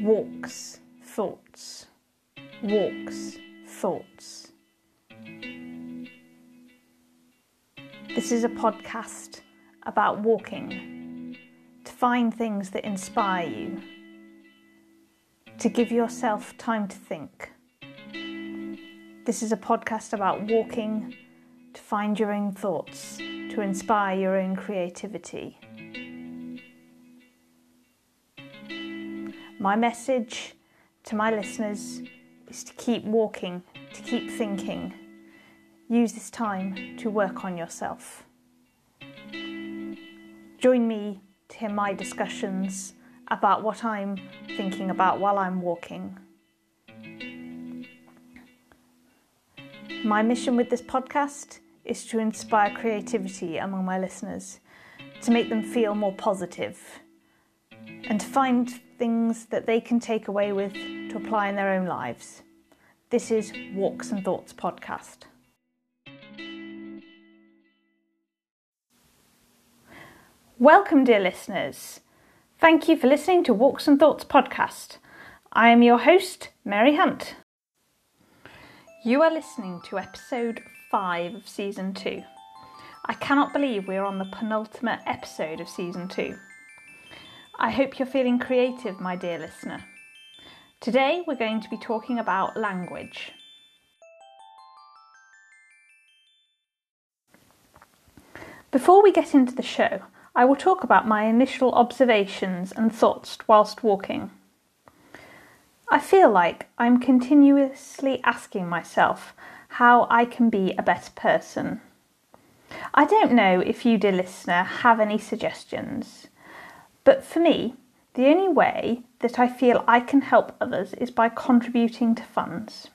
walks, thoughts, walks, thoughts. This is a podcast about walking, to find things that inspire you, to give yourself time to think. This is a podcast about walking, to find your own thoughts, to inspire your own creativity. My message to my listeners is to keep walking, to keep thinking. Use this time to work on yourself. Join me to hear my discussions about what I'm thinking about while I'm walking. My mission with this podcast is to inspire creativity among my listeners, to make them feel more positive, and to find things that they can take away with to apply in their own lives. This is Walks and Thoughts podcast. Welcome, dear listeners. Thank you for listening to Walks and Thoughts podcast. I am your host, Mary Hunt. You are listening to episode 5 of season 2. I cannot believe we are on the penultimate episode of season 2. I hope you're feeling creative, my dear listener. Today we're going to be talking about language. Before we get into the show, I will talk about my initial observations and thoughts whilst walking. I feel like I'm continuously asking myself how I can be a better person. I don't know if you, dear listener, have any suggestions. But for me, the only way that I feel I can help others is by contributing to funds.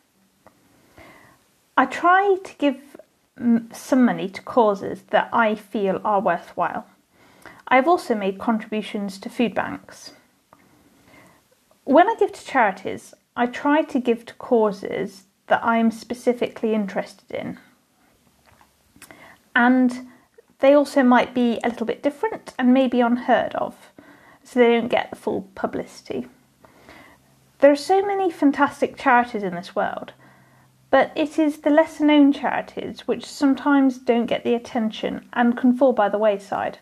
I try to give mm, some money to causes that I feel are worthwhile. I have also made contributions to food banks. When I give to charities, I try to give to causes that I am specifically interested in. And they also might be a little bit different and maybe unheard of so they don't get the full publicity. There are so many fantastic charities in this world, but it is the lesser known charities which sometimes don't get the attention and can fall by the wayside.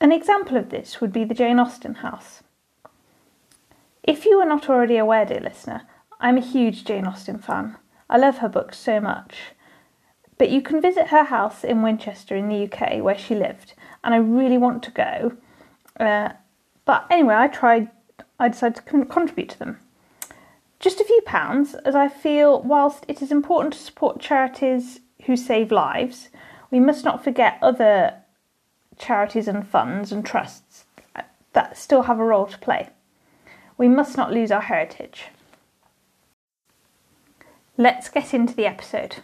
An example of this would be the Jane Austen House. If you are not already aware, dear listener, I'm a huge Jane Austen fan. I love her books so much. But you can visit her house in Winchester in the UK where she lived, and I really want to go uh, but anyway, I tried, I decided to con- contribute to them. Just a few pounds, as I feel whilst it is important to support charities who save lives, we must not forget other charities and funds and trusts that still have a role to play. We must not lose our heritage. Let's get into the episode.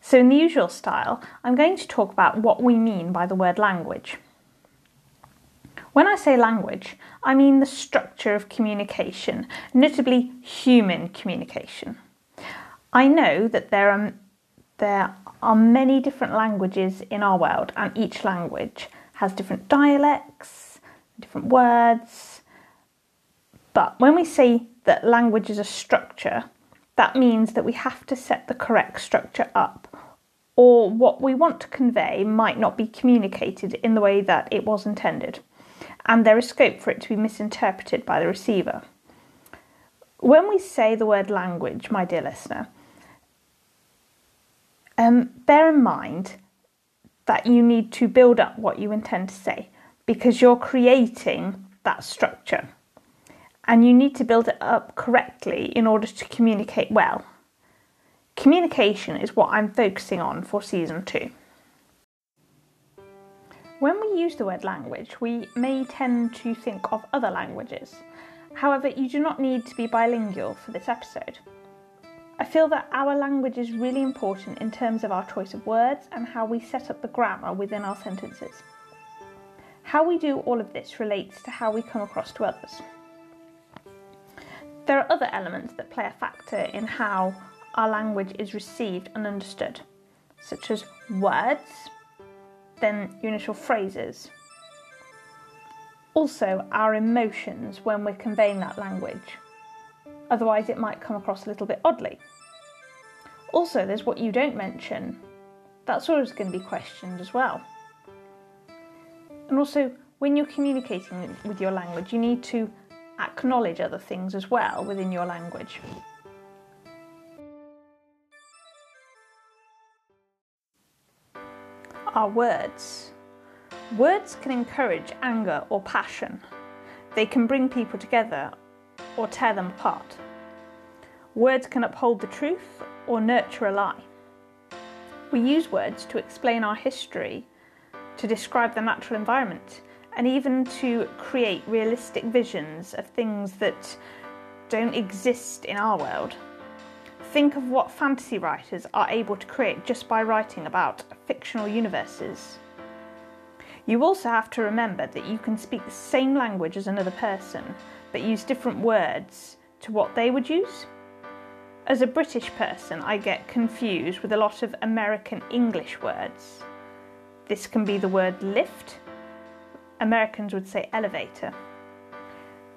So, in the usual style, I'm going to talk about what we mean by the word language. When I say language, I mean the structure of communication, notably human communication. I know that there are, there are many different languages in our world, and each language has different dialects, different words. But when we say that language is a structure, that means that we have to set the correct structure up, or what we want to convey might not be communicated in the way that it was intended and there is scope for it to be misinterpreted by the receiver. When we say the word language, my dear listener, um, bear in mind that you need to build up what you intend to say because you're creating that structure and you need to build it up correctly in order to communicate well. Communication is what I'm focusing on for season two. When we use the word language, we may tend to think of other languages. However, you do not need to be bilingual for this episode. I feel that our language is really important in terms of our choice of words and how we set up the grammar within our sentences. How we do all of this relates to how we come across to others. There are other elements that play a factor in how our language is received and understood, such as words, then your initial phrases. Also, our emotions when we're conveying that language. Otherwise, it might come across a little bit oddly. Also, there's what you don't mention. That's always going to be questioned as well. And also, when you're communicating with your language, you need to acknowledge other things as well within your language. Our words. Words can encourage anger or passion. They can bring people together or tear them apart. Words can uphold the truth or nurture a lie. We use words to explain our history, to describe the natural environment, and even to create realistic visions of things that don't exist in our world. Think of what fantasy writers are able to create just by writing about fictional universes. You also have to remember that you can speak the same language as another person, but use different words to what they would use. As a British person, I get confused with a lot of American English words. This can be the word lift. Americans would say elevator.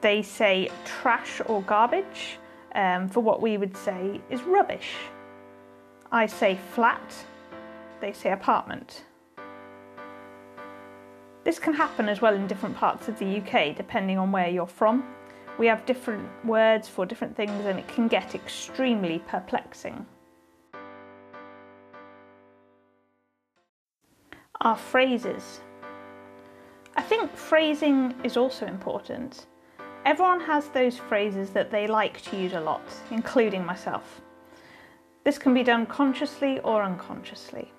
They say trash or garbage um, for what we would say is rubbish. I say flat, they say apartment. This can happen as well in different parts of the UK depending on where you're from. We have different words for different things and it can get extremely perplexing. Our phrases. I think phrasing is also important. Everyone has those phrases that they like to use a lot, including myself. This can be done consciously or unconsciously.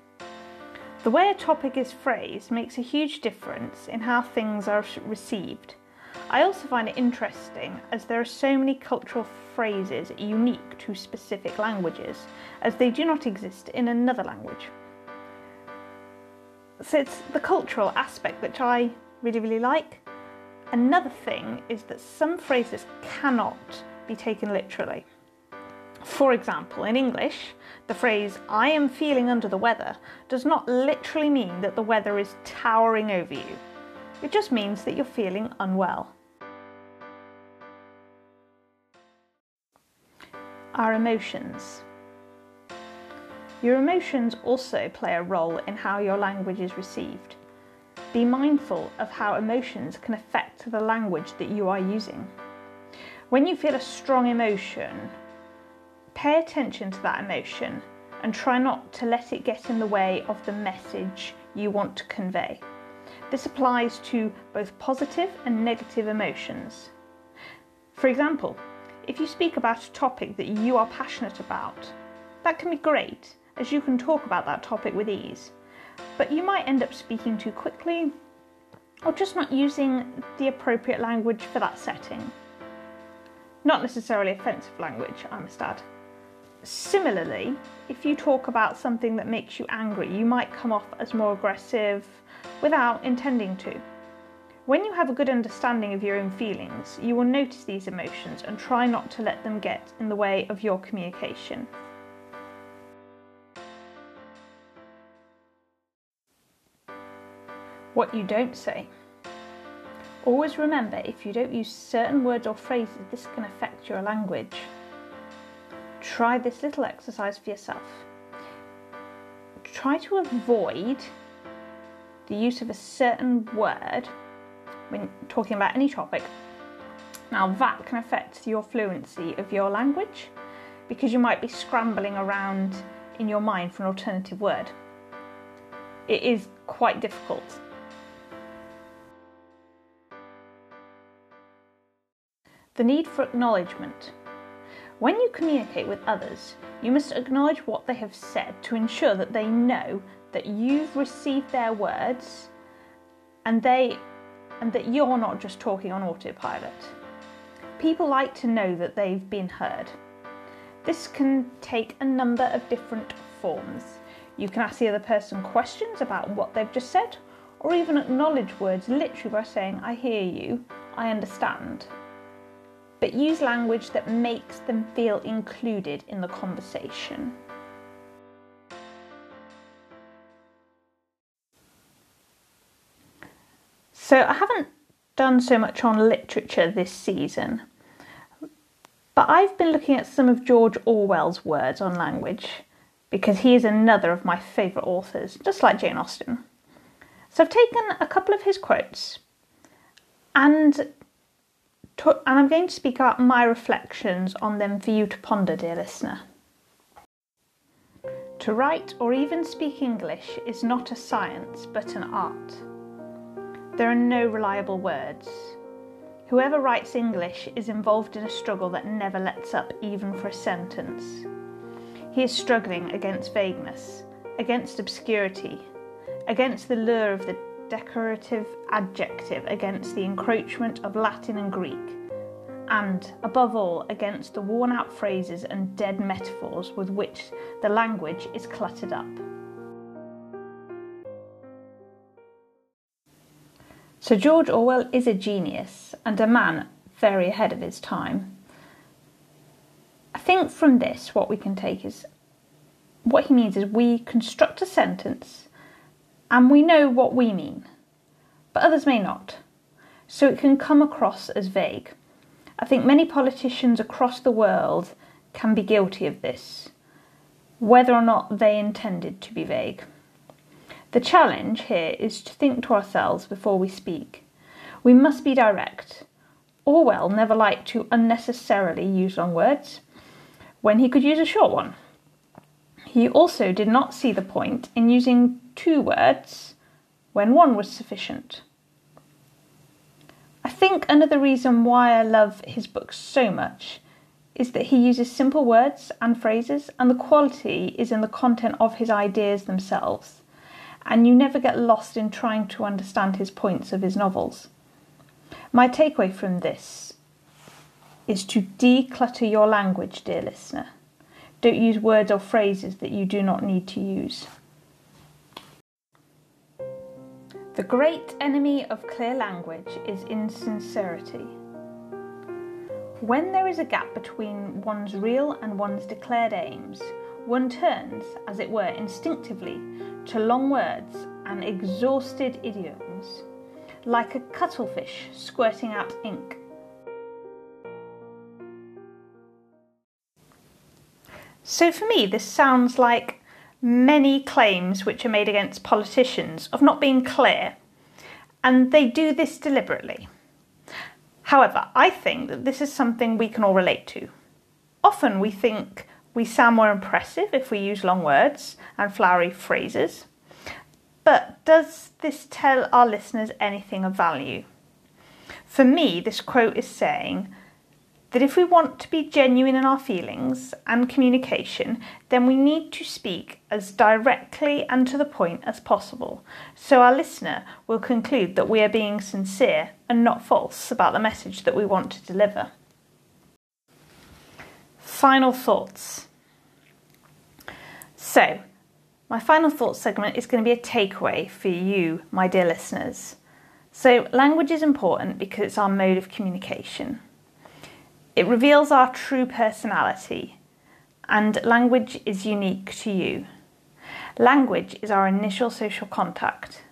The way a topic is phrased makes a huge difference in how things are received. I also find it interesting as there are so many cultural phrases unique to specific languages, as they do not exist in another language. So it's the cultural aspect which I really, really like. Another thing is that some phrases cannot be taken literally. For example, in English, the phrase, I am feeling under the weather, does not literally mean that the weather is towering over you. It just means that you're feeling unwell. Our emotions. Your emotions also play a role in how your language is received. Be mindful of how emotions can affect the language that you are using. When you feel a strong emotion, Pay attention to that emotion and try not to let it get in the way of the message you want to convey. This applies to both positive and negative emotions. For example, if you speak about a topic that you are passionate about, that can be great as you can talk about that topic with ease, but you might end up speaking too quickly or just not using the appropriate language for that setting. Not necessarily offensive language, I must add. Similarly, if you talk about something that makes you angry, you might come off as more aggressive without intending to. When you have a good understanding of your own feelings, you will notice these emotions and try not to let them get in the way of your communication. What you don't say. Always remember if you don't use certain words or phrases, this can affect your language try this little exercise for yourself. Try to avoid the use of a certain word when talking about any topic. Now, that can affect your fluency of your language because you might be scrambling around in your mind for an alternative word. It is quite difficult. The need for acknowledgement. When you communicate with others, you must acknowledge what they have said to ensure that they know that you've received their words and they and that you're not just talking on autopilot. People like to know that they've been heard. This can take a number of different forms. You can ask the other person questions about what they've just said, or even acknowledge words literally by saying, I hear you, I understand but use language that makes them feel included in the conversation. So, I haven't done so much on literature this season, but I've been looking at some of George Orwell's words on language because he is another of my favourite authors, just like Jane Austen. So I've taken a couple of his quotes and, and I'm going to speak out my reflections on them for you to ponder, dear listener. To write or even speak English is not a science but an art. There are no reliable words. Whoever writes English is involved in a struggle that never lets up even for a sentence. He is struggling against vagueness, against obscurity, against the lure of the decorative adjective, against the encroachment of Latin and Greek, and, above all, against the worn out phrases and dead metaphors with which the language is cluttered up. So, George Orwell is a genius and a man very ahead of his time. I think from this, what we can take is what he means is we construct a sentence and we know what we mean, but others may not. So it can come across as vague. I think many politicians across the world can be guilty of this, whether or not they intended to be vague. The challenge here is to think to ourselves before we speak. We must be direct. Orwell never liked to unnecessarily use long words when he could use a short one. He also did not see the point in using two words when one was sufficient. I think another reason why I love his books so much is that he uses simple words and phrases, and the quality is in the content of his ideas themselves and you never get lost in trying to understand his points of his novels. My takeaway from this is to declutter your language, dear listener. Don't use words or phrases that you do not need to use. The great enemy of clear language is insincerity. When there is a gap between one's real and one's declared aims, one turns, as it were, instinctively to long words and exhausted idioms, like a cuttlefish squirting out ink. So, for me, this sounds like many claims which are made against politicians of not being clear, and they do this deliberately. However, I think that this is something we can all relate to. Often we think we sound more impressive if we use long words and flowery phrases. But does this tell our listeners anything of value? For me, this quote is saying that if we want to be genuine in our feelings and communication, then we need to speak as directly and to the point as possible, so our listener will conclude that we are being sincere and not false about the message that we want to deliver. Final thoughts. So, my final thoughts segment is going to be a takeaway for you, my dear listeners. So, language is important because it's our mode of communication. It reveals our true personality, and language is unique to you. Language is our initial social contact.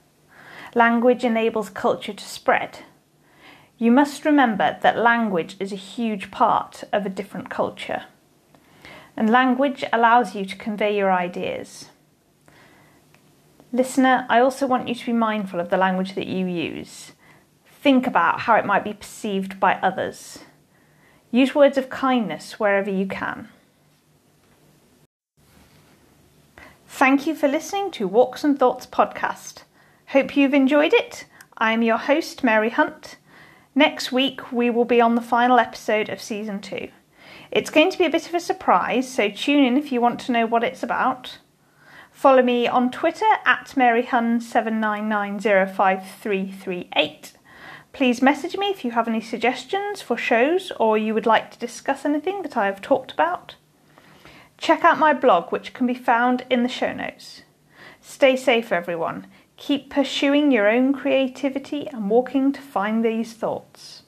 Language enables culture to spread. You must remember that language is a huge part of a different culture and language allows you to convey your ideas. Listener, I also want you to be mindful of the language that you use. Think about how it might be perceived by others. Use words of kindness wherever you can. Thank you for listening to Walks and Thoughts podcast. Hope you've enjoyed it. I'm your host, Mary Hunt. Next week, we will be on the final episode of season two. It's going to be a bit of a surprise, so tune in if you want to know what it's about. Follow me on Twitter at maryhun79905338. Please message me if you have any suggestions for shows or you would like to discuss anything that I have talked about. Check out my blog, which can be found in the show notes. Stay safe, everyone. Keep pursuing your own creativity and walking to find these thoughts.